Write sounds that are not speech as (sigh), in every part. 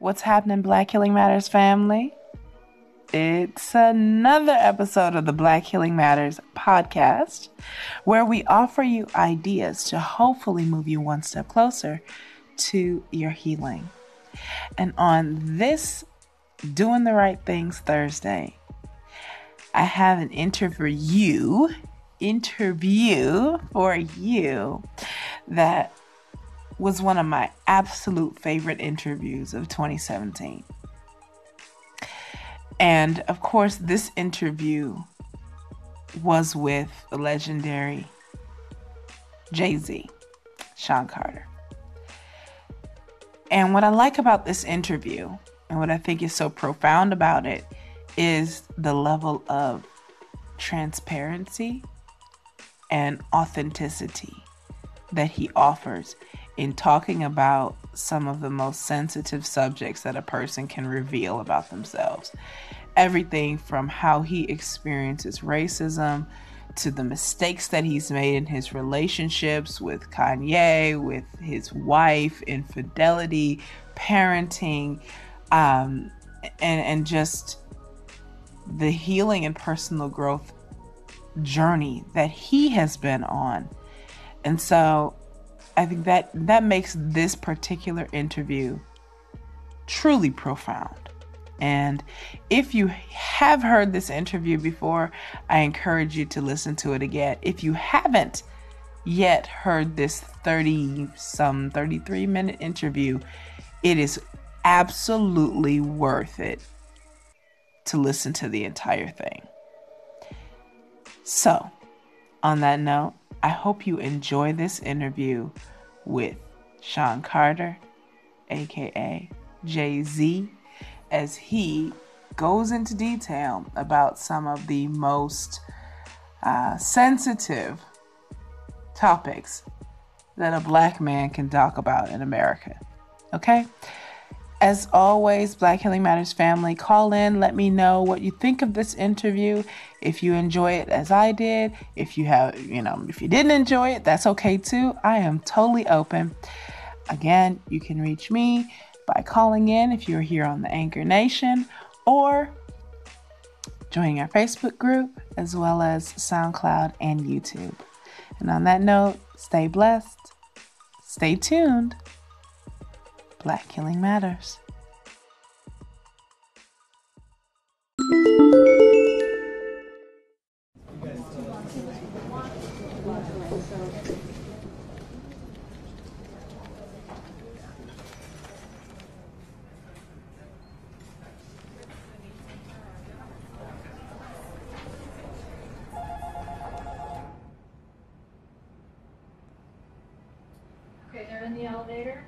What's happening, Black Healing Matters family? It's another episode of the Black Healing Matters podcast where we offer you ideas to hopefully move you one step closer to your healing. And on this Doing the Right Things Thursday, I have an interview interview for you that was one of my absolute favorite interviews of 2017. And of course, this interview was with the legendary Jay Z, Sean Carter. And what I like about this interview, and what I think is so profound about it, is the level of transparency and authenticity that he offers in talking about some of the most sensitive subjects that a person can reveal about themselves. Everything from how he experiences racism to the mistakes that he's made in his relationships with Kanye, with his wife, infidelity, parenting, um, and, and just the healing and personal growth journey that he has been on. And so I think that that makes this particular interview truly profound. And if you have heard this interview before, I encourage you to listen to it again. If you haven't yet heard this 30 some 33 minute interview, it is absolutely worth it to listen to the entire thing. So, on that note, I hope you enjoy this interview with Sean Carter, aka Jay Z, as he goes into detail about some of the most uh, sensitive topics that a black man can talk about in America. Okay? As always, Black Healing Matters family, call in, let me know what you think of this interview. If you enjoy it as I did, if you have, you know, if you didn't enjoy it, that's okay too. I am totally open. Again, you can reach me by calling in if you're here on the Anchor Nation or joining our Facebook group as well as SoundCloud and YouTube. And on that note, stay blessed, stay tuned. Black Healing Matters. Okay, they're in the elevator.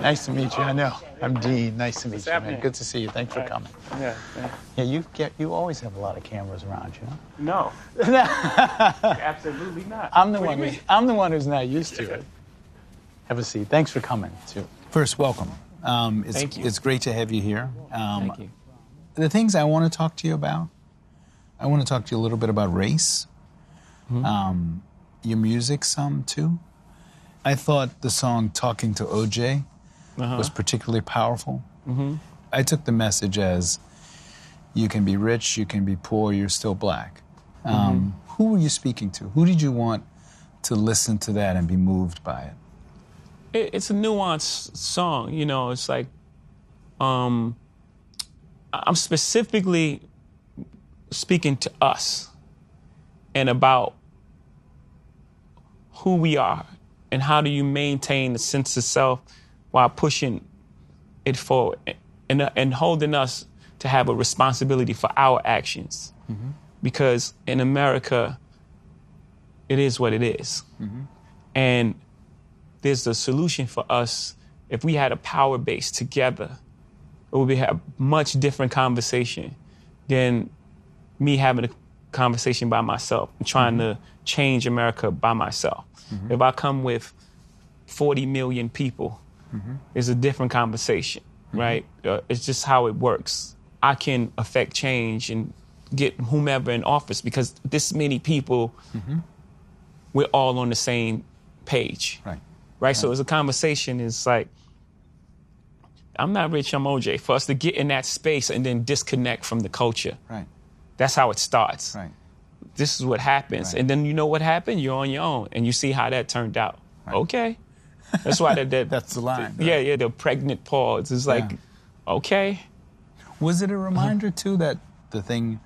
Nice to meet you. I know. I'm Dean. Nice to meet What's you, man. Good to see you. Thanks for coming. Yeah. yeah. Yeah, you get you always have a lot of cameras around you. Know? No, (laughs) absolutely not. I'm the What one. you Who's. I'm the one who's not used to it. Have a seat. Thanks for coming too. First, welcome. Um, it's, Thank you. It's great to have you here. Um, Thank you. The things I want to talk to you about. I want to talk to you a little bit about race. Mm-hmm. Um, your music, some too. I thought the song "Talking to OJ" Uh-huh. was particularly powerful. I took the message as you can be rich, you can be poor, you're still black. Um, Who were you speaking to? Who did you want to listen to that and be moved by it? It, it's a nuanced song. You know, it's like, um, I'm specifically speaking to us and about who we are and how do you maintain the sense of self while pushing it forward and, and holding us to have a responsibility for our actions. Mm-hmm. Because in America, it is what it is. Mm-hmm. And there's a solution for us if we had a power base together. It would be a much different conversation than me having a conversation by myself and trying mm-hmm. to change America by myself. Mm-hmm. If I come with 40 million people, mm-hmm. it's a different conversation, right? Uh, it's just how it works. I can affect change and get whomever in office because this many people, we're all on the same page. Right. Right. So it's a conversation. It's like, I'm not rich, I'm OJ. For us to get in that space and then disconnect from the culture. Right. That's how it starts. Right. This is what happens. Right. And then you know what happened? You're on your own and you see how that turned out. Okay. That's why that, that (laughs) That's the line. yeah, yeah, the pregnant pause is like, Yeah. okay. Was it a uh-huh. reminder too that the thing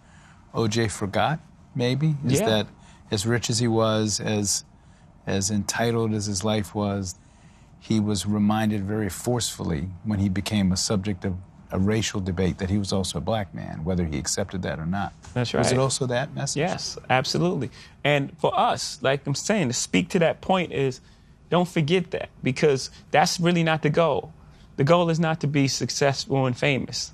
OJ forgot? Maybe is Yeah. that as rich as he was, as as entitled as his life was, he was reminded very forcefully when he became a subject of a racial debate that he was also a black man, whether he accepted that or not. That's right. Was it also that message? Yes, absolutely. And for us, like I'm saying, to speak to that point is don't forget that because that's really not the goal. The goal is not to be successful and famous.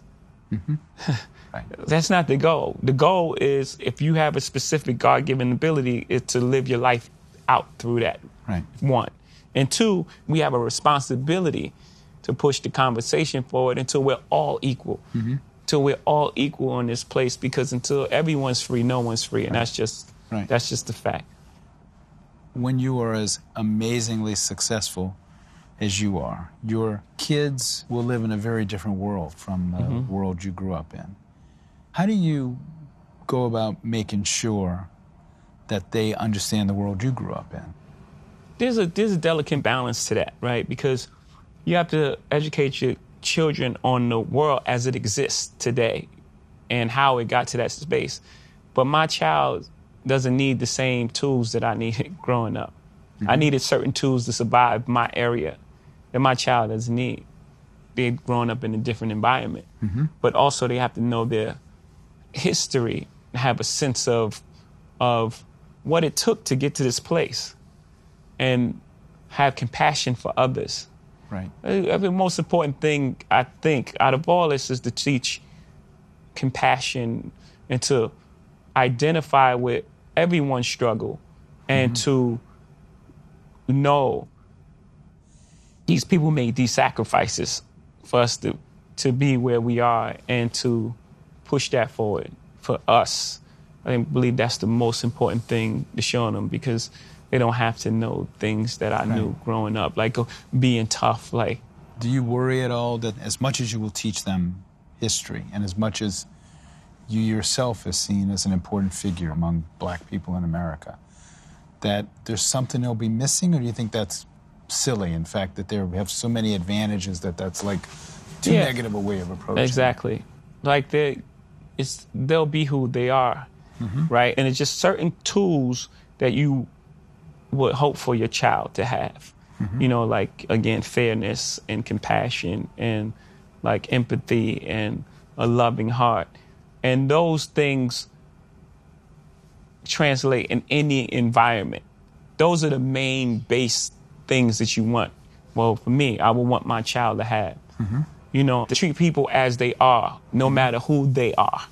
Mm-hmm. (laughs) Right. That's not the goal. The goal is if you have a specific God given ability, is to live your life out through that. Right. One. And two, we have a responsibility to push the conversation forward until we're all equal. Mm-hmm. Until we're all equal in this place because until everyone's free, no one's free. And that's just Right. that's just the fact. when you are as amazingly successful as you are, your kids will live in a very different world from the mm-hmm. world you grew up in. How do you go about making sure that they understand the world you grew up in? there's a there's a delicate balance to that, right? Because you have to educate your children on the world as it exists today and how it got to that space. But my child doesn't need the same tools that I needed (laughs) growing up. I mm-hmm. needed certain tools to survive my area that my child doesn't need. They've grown up in a different environment. Mm-hmm. But also they have to know their history, and have a sense of of what it took to get to this place and have compassion for others. Right. Uh, The most important thing I think out of all this is to teach compassion and to identify with everyone's struggle and to know these people made these sacrifices for us to to be where we are and to push that forward for us. I believe that's the most important thing to show them because they don't have to know things that I knew growing up, like uh, being tough, like Do you worry at all that as much as you will teach them history and as much as you yourself is seen as an important figure among black people in America, that there's something they'll be missing, or do you think that's silly? In fact, that they have so many advantages that that's like too Yeah. negative a way of approaching. it? Exactly. Like they, it's they'll be who they are, right? And it's just certain tools that you would hope for your child to have. Mm-hmm. You know, like again, fairness and compassion and like empathy and a loving heart, and those things translate in any environment. Those are the main base things that you want. Well, for me, I would want my child to have. Mm-hmm. You know, to treat people as they are, no mm-hmm. matter who they are,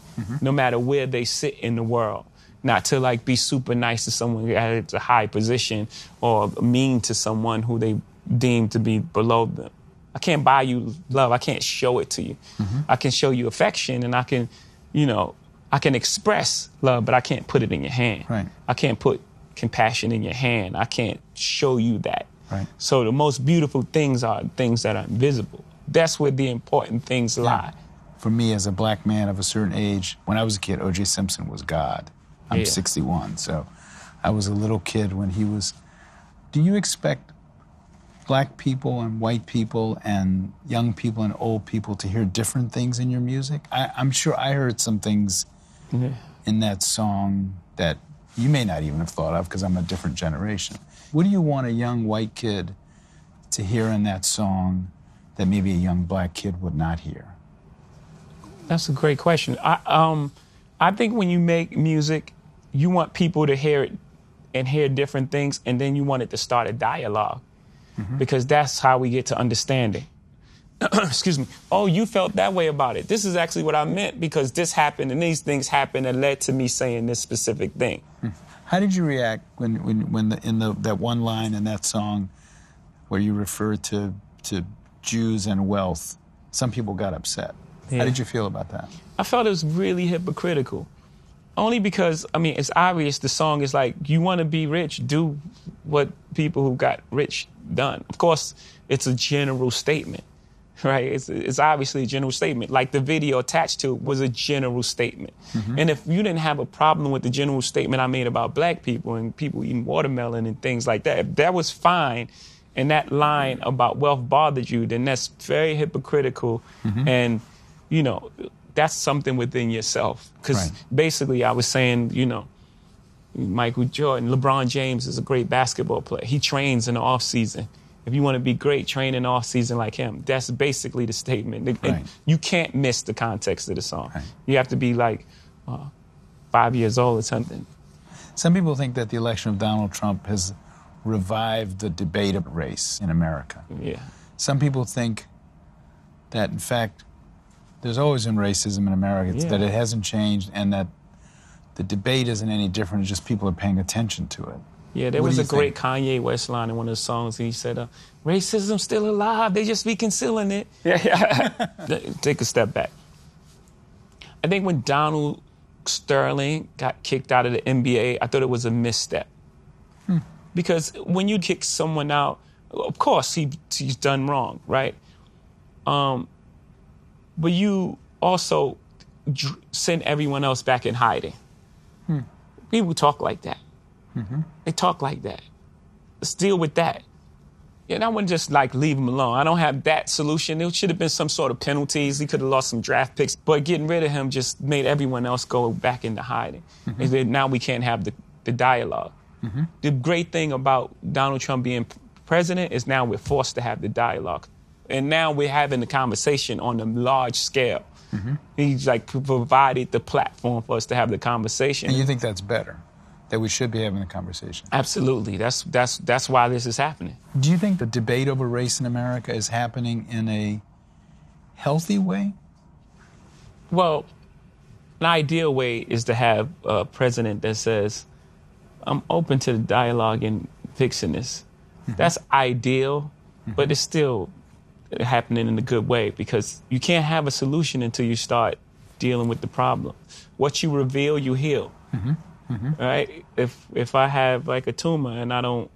no matter where they sit in the world. Not to like be super nice to someone at a high position or mean to someone who they deem to be below them. I can't buy you love. I can't show it to you. Mm-hmm. I can show you affection and I can, you know, I can express love, but I can't put it in your hand. Right. I can't put compassion in your hand. I can't show you that. Right. So the most beautiful things are things that are invisible. That's where the important things lie. For me, as a black man of a certain age, when I was a kid, O.J. Simpson was God. I'm Yeah. 61, so I was a little kid when he was. Do you expect black people and white people and young people and old people to hear different things in your music? I, I'm sure I heard some things in that song that you may not even have thought of because I'm a different generation. What do you want a young white kid to hear in that song that maybe a young black kid would not hear? That's a great question. I um I think when you make music, you want people to hear it and hear different things, and then you want it to start a dialog mm-hmm. because that's how we get to understanding. (clears throat) Excuse me. Oh, you felt that way about it. This is actually what I meant because this happened and these things happened and led to me saying this specific thing. Hmm. How did you react when, when, when the, in the, that one line in that song where you refer to, to Jews and wealth? Some people got upset. Yeah. How did you feel about that? I felt it was really hypocritical Only because I mean it's obvious the song is like you want to be rich, do what people who got rich done. Of course, it's a general statement, (laughs) right? It's, it's obviously a general statement. Like the video attached to it was a general statement. Mm-hmm. And if you didn't have a problem with the general statement I made about black people and people eating watermelon and things like that, if that was fine, and that line about wealth bothered you, then that's very hypocritical mm-hmm. and you know that's something within yourself because Right. basically i was saying you know michael jordan lebron james is a great basketball player he trains in the off season if you want to be great train in the off season like him that's basically the statement And Right. you can't miss the context of the song Right. you have to be like uh, five years old or something Some people think that the election of Donald Trump has revived the debate of race in America. yeah Some people think that, in fact, there's always been racism in America, it's Yeah. that it hasn't changed, and that the debate isn't any different, it's just people are paying attention to it. Yeah, there What was a great think? Kanye West line in one of the songs. He said, uh, "Racism's still alive. They just be concealing it." Yeah, yeah. (laughs) Take a step back. I think when Donald Sterling got kicked out of the NBA, I thought it was a misstep. Because when you kick someone out, of course he he's done wrong, right? Um, but you also dr- send everyone else back in hiding. Hmm. People talk like that. Mm-hmm. They talk like that. Let's deal with that. Yeah, and I wouldn't just like leave him alone. I don't have that solution. There should have been some sort of penalties. He could have lost some draft picks, but getting rid of him just made everyone else go back into hiding. Mm-hmm. And then now we can't have the, the dialog mm-hmm. The great thing about Donald Trump being president is now we're forced to have the dialogue, and now we're having the conversation on a large scale. Mm-hmm. He's like provided the platform for us to have the conversation. And you think that's better, that we should be having a conversation? Absolutely. That's that's that's why this is happening. Do you think the debate over race in America is happening in a healthy way? Well, an ideal way is to have a president that says, "I'm open to the dialogue and fixing this." Mm-hmm. That's ideal, but mm-hmm. it's still happening in a good way because you can't have a solution until you start dealing with the problem. What you reveal, you heal. Mm-hmm. Right? If if I have like a tumor and I don't,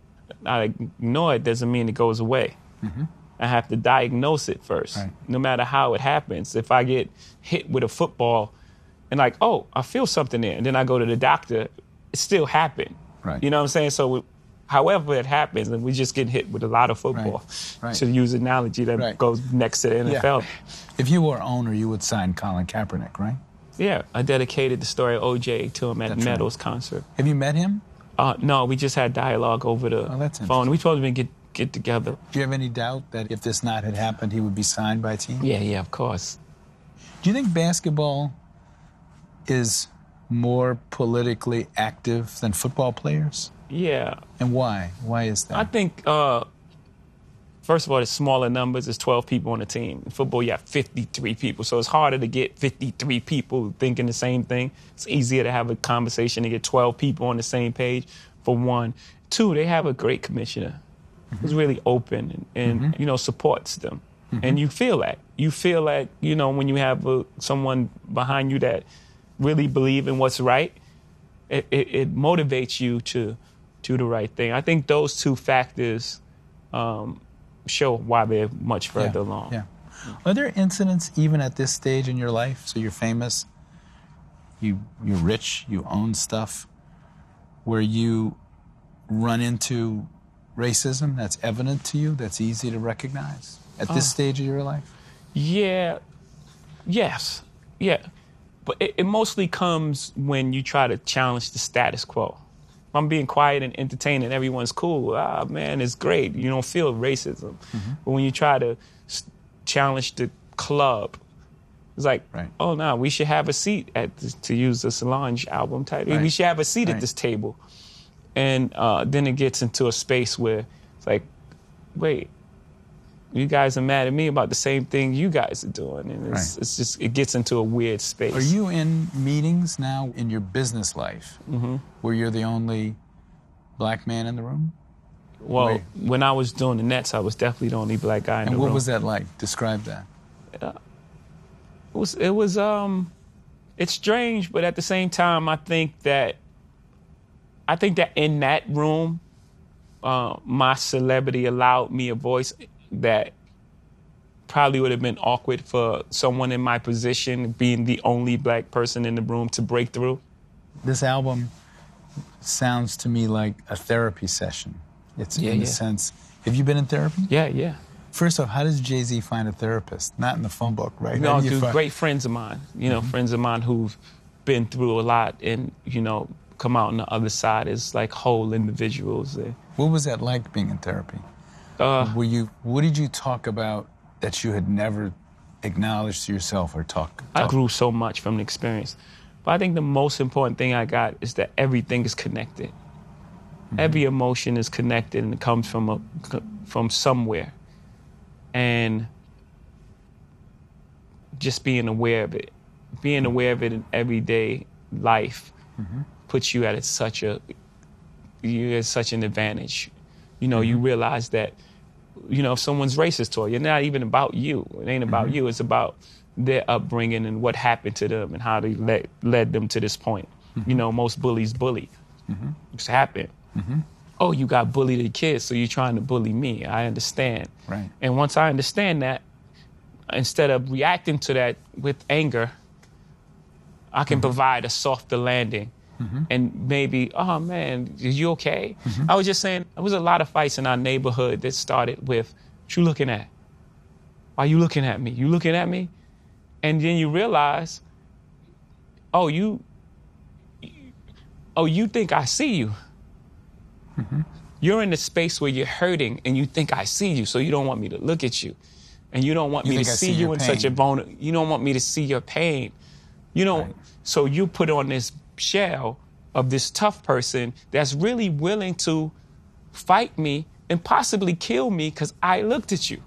I ignore it, doesn't mean it goes away. Mm-hmm. I have to diagnose it first, Right. no matter how it happens. If I get hit with a football and like, oh, I feel something there, and then I go to the doctor, it still happened. Right. You know what I'm saying? So, however it happens, and we just get hit with a lot of football. Right. To use an analogy that Right. goes next to the NFL. If you were owner, you would sign Colin Kaepernick, right? Yeah, I dedicated the story of OJ to him at That's right. Meadows concert. Have you met him? Uh, no, we just had dialogue over the Oh, phone. We supposed to get get together. Do you have any doubt that if this not had happened, he would be signed by a team? Yeah, yeah, of course. Do you think basketball is more politically active than football players? Yeah, And why? Why is that? I think uh, first of all, it's smaller numbers. It's 12 people on the team. In football, you have 53 people, so it's harder to get 53 people thinking the same thing. It's easier to have a conversation to get 12 people on the same page. For one, two, they have a great commissioner who's really open and, and you know supports them, and you feel that. You feel that you know when you have uh, someone behind you that really believe in what's right it, it, it motivates you to do the right thing. I think those two factors um, show why they're much further along. Yeah. Are there incidents even at this stage in your life? So you're famous, you you're rich, you own stuff, where you run into racism that's evident to you, that's easy to recognize at this stage of your life? Yeah, yes, yeah. But it, it mostly comes when you try to challenge the status quo. I'm being quiet and entertaining, everyone's cool. Ah, man, it's great. You don't feel racism. But when you try to challenge the club, it's like, Right. oh no, we should have a seat at this, to use the Solange album title. We should have a seat Right. at this table. And uh, then it gets into a space where it's like, wait, you guys are mad at me about the same thing you guys are doing, and it's, Right. it's just it gets into a weird space. Are you in meetings now in your business life Mm-hmm. where you're the only black man in the room? Well, Wait. when I was doing the Nets, I was definitely the only black guy in And the room. And what was that like? Describe that. It was it was um it's strange, but at the same time, I think that I think that in that room, uh, my celebrity allowed me a voice that probably would have been awkward for someone in my position, being the only black person in the room to break through. This album sounds to me like a therapy session. It's Yeah, in the yeah. sense. Have you been in therapy? Yeah, yeah. First off, how does Jay Z find a therapist? Not in the phone book, right? Do dude, find- great friends of mine, you know, mm-hmm. friends of mine who've been through a lot and, you know, come out on the other side as like whole individuals. What was that like being in therapy? Uh, Were you? What did you talk about that you had never acknowledged to yourself or talk? I grew so much from the experience. But I think the most important thing I got is that everything is connected. Every emotion is connected and it comes from a, from somewhere. And just being aware of it, being aware of it in everyday life puts you at such a you at such an advantage. You know, you mm-hmm. realize that you know, if someone's racist toward you, it's not even about you. It ain't about mm-hmm. you. It's about their upbringing and what happened to them and how they led, led them to this point. You mm-hmm. know, most bullies bully. It's happened. Oh, you got bullied as a kid, so you're trying to bully me. I understand. Right. And once I understand that, instead of reacting to that with anger, I can provide a softer landing. Mm-hmm. And maybe, oh man, are you okay? Mm-hmm. I was just saying, there was a lot of fights in our neighborhood that started with, what you looking at? Why you looking at me? You looking at me? And then you realize, oh, you, oh, you think I see you. Mm-hmm. You're in a space where you're hurting and you think I see you, so you don't want me to look at you. And you don't want You me to see see you in such a pain. vulnerable, you don't want me to see your pain. You don't, Right. so you put on this shell of this tough person that's really willing to fight me and possibly kill me because I looked at you.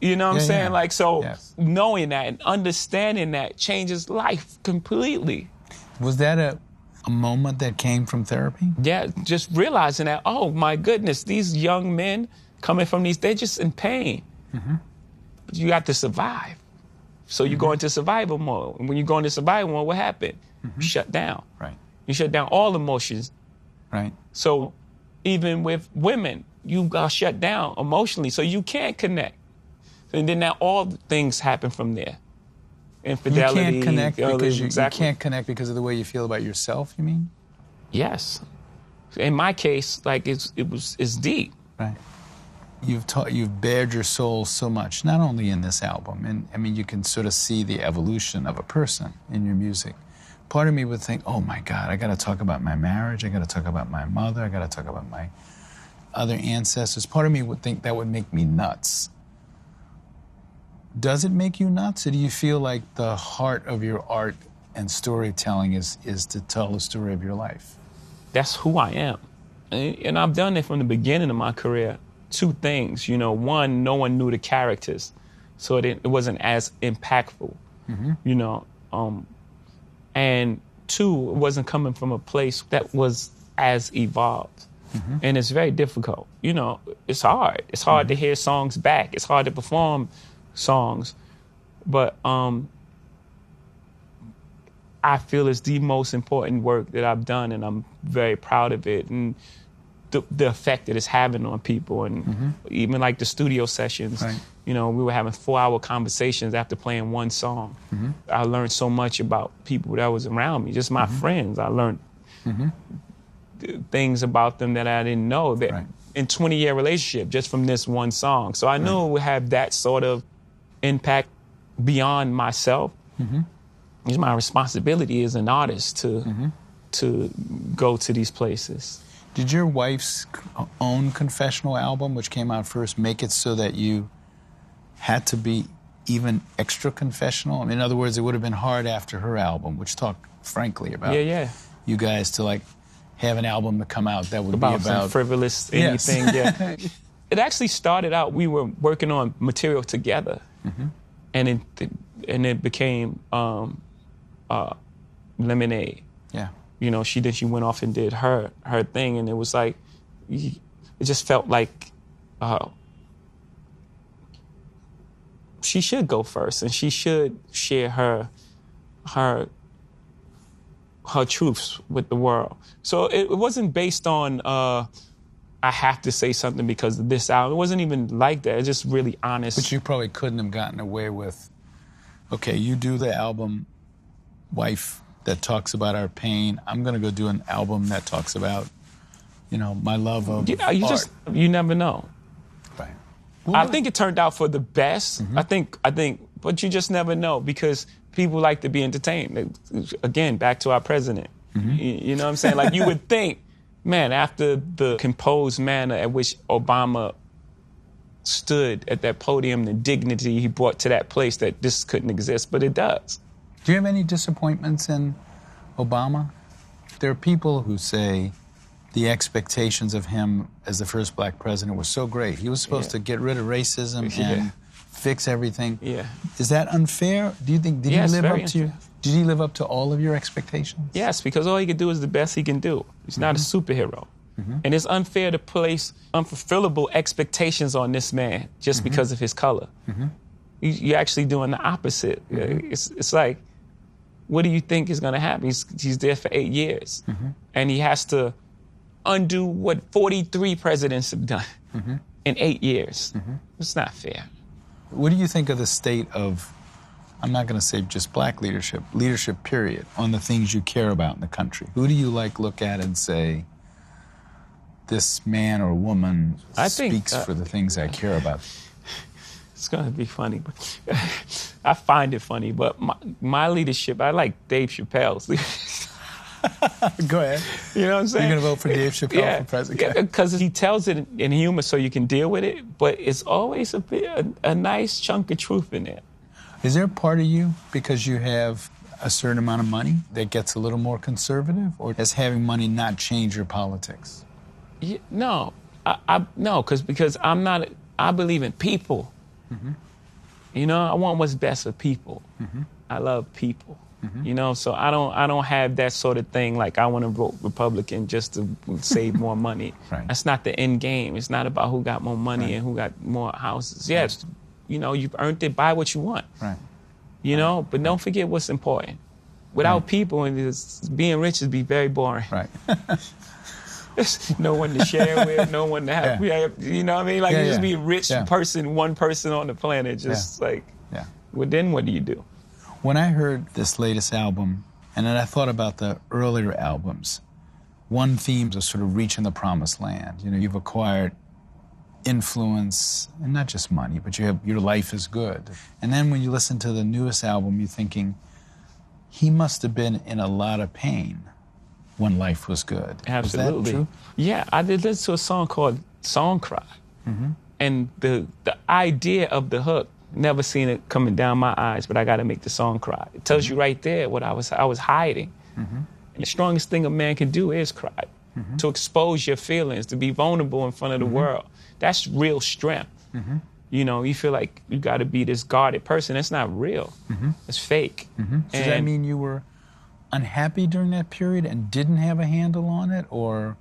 You know what I'm Mm-hmm. Saying? yeah. Like, so Yes. knowing that and understanding that changes life completely. Was that a, a moment that came from therapy? Yeah, just realizing that, oh my goodness, these young men coming from these, they're just in pain. But you got to survive. So you mm-hmm. go into survival mode. And when you go into survival mode, what happened? You shut down. Right. You shut down all emotions. Right. So even with women, you got shut down emotionally. So you can't connect. And then now all things happen from there. Infidelity. You can't connect because you, you can't connect because of the way you feel about yourself. You mean? Yes. In my case, like it's it was it's deep. Right. You've taught, you've bared your soul so much, not only in this album, and I mean, you can sort of see the evolution of a person in your music. Part of me would think, oh my God, I got to talk about my marriage. I got to talk about my mother. I got to talk about my other ancestors. Part of me would think that would make me nuts. Does it make you nuts, or do you feel like the heart of your art and storytelling is is to tell the story of your life? that's who I am. And, and I've done it from the beginning of my career. Two things, you know, one, no one knew the characters, so it, it wasn't as impactful, you know. Um, and two, it wasn't coming from a place that was as evolved. And it's very difficult. You know, it's hard. It's hard to hear songs back. It's hard to perform songs. But um, I feel it's the most important work that I've done, and I'm very proud of it. And the, the effect that it's having on people, and mm-hmm. even like the studio sessions. Right. You know, we were having four-hour conversations after playing one song. Mm-hmm. I learned so much about people that was around me, just my mm-hmm. friends. I learned th- things about them that I didn't know. That Right. in 20-year relationship, just from this one song. So I knew it would have that sort of impact beyond myself. It's my responsibility as an artist to to go to these places. Did your wife's own confessional album, which came out first, make it so that you had to be even extra confessional? I mean, in other words, it would have been hard after her album, which talked frankly about Yeah, yeah. you guys to like have an album to come out that would About, be about frivolous Yes. anything. Yeah. (laughs) it actually started out. We were working on material together, and it and it became um, uh, lemonade. yeah. You know, she then she went off and did her her thing, and it was like, it just felt like, uh, she should go first and she should share her her her truths with the world. So it, it wasn't based on uh, I have to say something because of this album. It wasn't even like that. It's just really honest. But you probably couldn't have gotten away with, okay, you do the album Wife that talks about our pain. I'm going to go do an album that talks about, you know, my love of you, know, you art. just you never know. Right. I think it turned out for the best. Mm-hmm. I think I think, but you just never know because people like to be entertained. Again, back to our president. Mm-hmm. You, you know what I'm saying? Like you would think, man, after the composed manner at which Obama stood at that podium, the dignity he brought to that place, that this couldn't exist, but it does. Do you have any disappointments in Obama? There are people who say the expectations of him as the first black president were so great. He was supposed Yeah. to get rid of racism Yeah. and fix everything. Yeah. Is that unfair? Do you think did Yes, he live up to unfair. did he live up to all of your expectations? Yes, because all he can do is the best he can do. He's not a mm-hmm. superhero. Mm-hmm. And it's unfair to place unfulfillable expectations on this man just mm-hmm. because of his color. You, you're actually doing the opposite. It's, it's like, what do you think is going to happen? He's, he's there for eight years. Mm-hmm. And he has to undo what 43 presidents have done mm-hmm. in eight years. Mm-hmm. It's not fair. What do you think of the state of I'm not going to say just black leadership, leadership period on the things you care about in the country? Who do you like look at and say this man or woman I think, speaks uh, for the things I care about? It's gonna be funny, but (laughs) I find it funny. But my, my leadership, I like Dave Chappelle's. (laughs) Go ahead. you know what I'm saying? You're gonna vote for Dave Chappelle yeah, for president? because he tells it in humor so you can deal with it. But it's always a bit a, a nice chunk of truth in there. Is there a part of you because you have a certain amount of money that gets a little more conservative, or does having money not change your politics? Yeah, no, I, I no, because because I'm not. I believe in people. Mm-hmm. You know, I want what's best for people. Mm-hmm. I love people. Mm-hmm. You know, so I don't I don't have that sort of thing like I want to vote Republican just to save more (laughs) money. Right. That's not the end game. It's not about who got more money Right. and who got more houses. Yes, you know, you've earned it. Buy what you want. Right. You know, but don't forget what's important. Without people, and being rich would be very boring. Right. (laughs) no one to share with, (laughs) no one to have. Yeah. You know what I mean? Like Yeah, you just be a rich person, one person on the planet. Just like, yeah. well, then what do you do? When I heard this latest album, and then I thought about the earlier albums, one theme was sort of reaching the promised land. You know, you've acquired influence, and not just money, but you have your life is good. And then when you listen to the newest album, you're thinking, he must have been in a lot of pain when life was good. Absolutely. Is that true? Yeah, I did listen to a song called "Song Cry," Mm-hmm. and the the idea of the hook. Never seen it coming down my eyes, but I got to make the song cry. It tells Mm-hmm. you right there what I was I was hiding. And the strongest thing a man can do is cry, Mm-hmm. to expose your feelings, to be vulnerable in front of the world. That's real strength. Mm-hmm. You know, you feel like you got to be this guarded person. That's not real. It's fake. Mm-hmm. Does that mean you were unhappy during that period and didn't have a handle on it, or,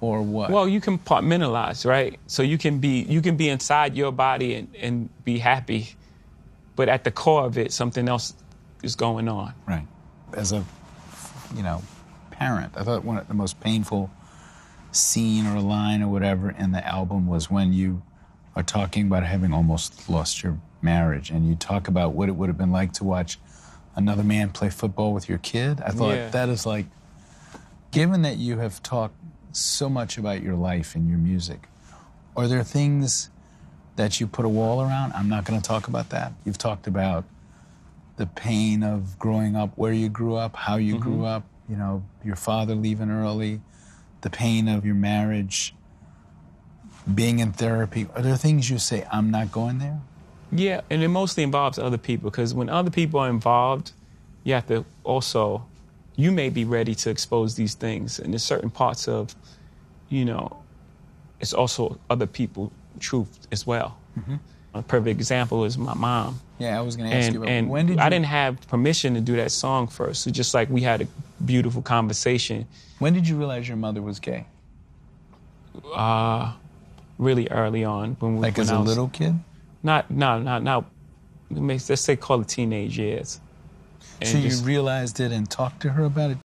or what? Well, you can compartmentalize, right? So you can be you can be inside your body and, and be happy, but at the core of it, something else is going on. Right. As a, you know, parent, I thought one of the most painful scene or line or whatever in the album was when you are talking about having almost lost your marriage and you talk about what it would have been like to watch another man play football with your kid. I thought Yeah. that is like, given that you have talked so much about your life and your music, are there things that you put a wall around? I'm not going to talk about that. You've talked about the pain of growing up where you grew up, how you Mm-hmm. grew up, you know, your father leaving early, the pain of your marriage, being in therapy. Are there things you say, I'm not going there? Yeah, and it mostly involves other people because when other people are involved, you have to also, you may be ready to expose these things. And there's certain parts of, you know, it's also other people truth as well. A perfect example is my mom. Yeah, I was going to ask and, you about and when did you, I didn't have permission to do that song first. So just like we had a beautiful conversation when did you realize your mother was gay? uh, really early on when we Like when as I was- a little kid? Not no not not let's say call it teenage years. so you just- realized it and talked to her about it?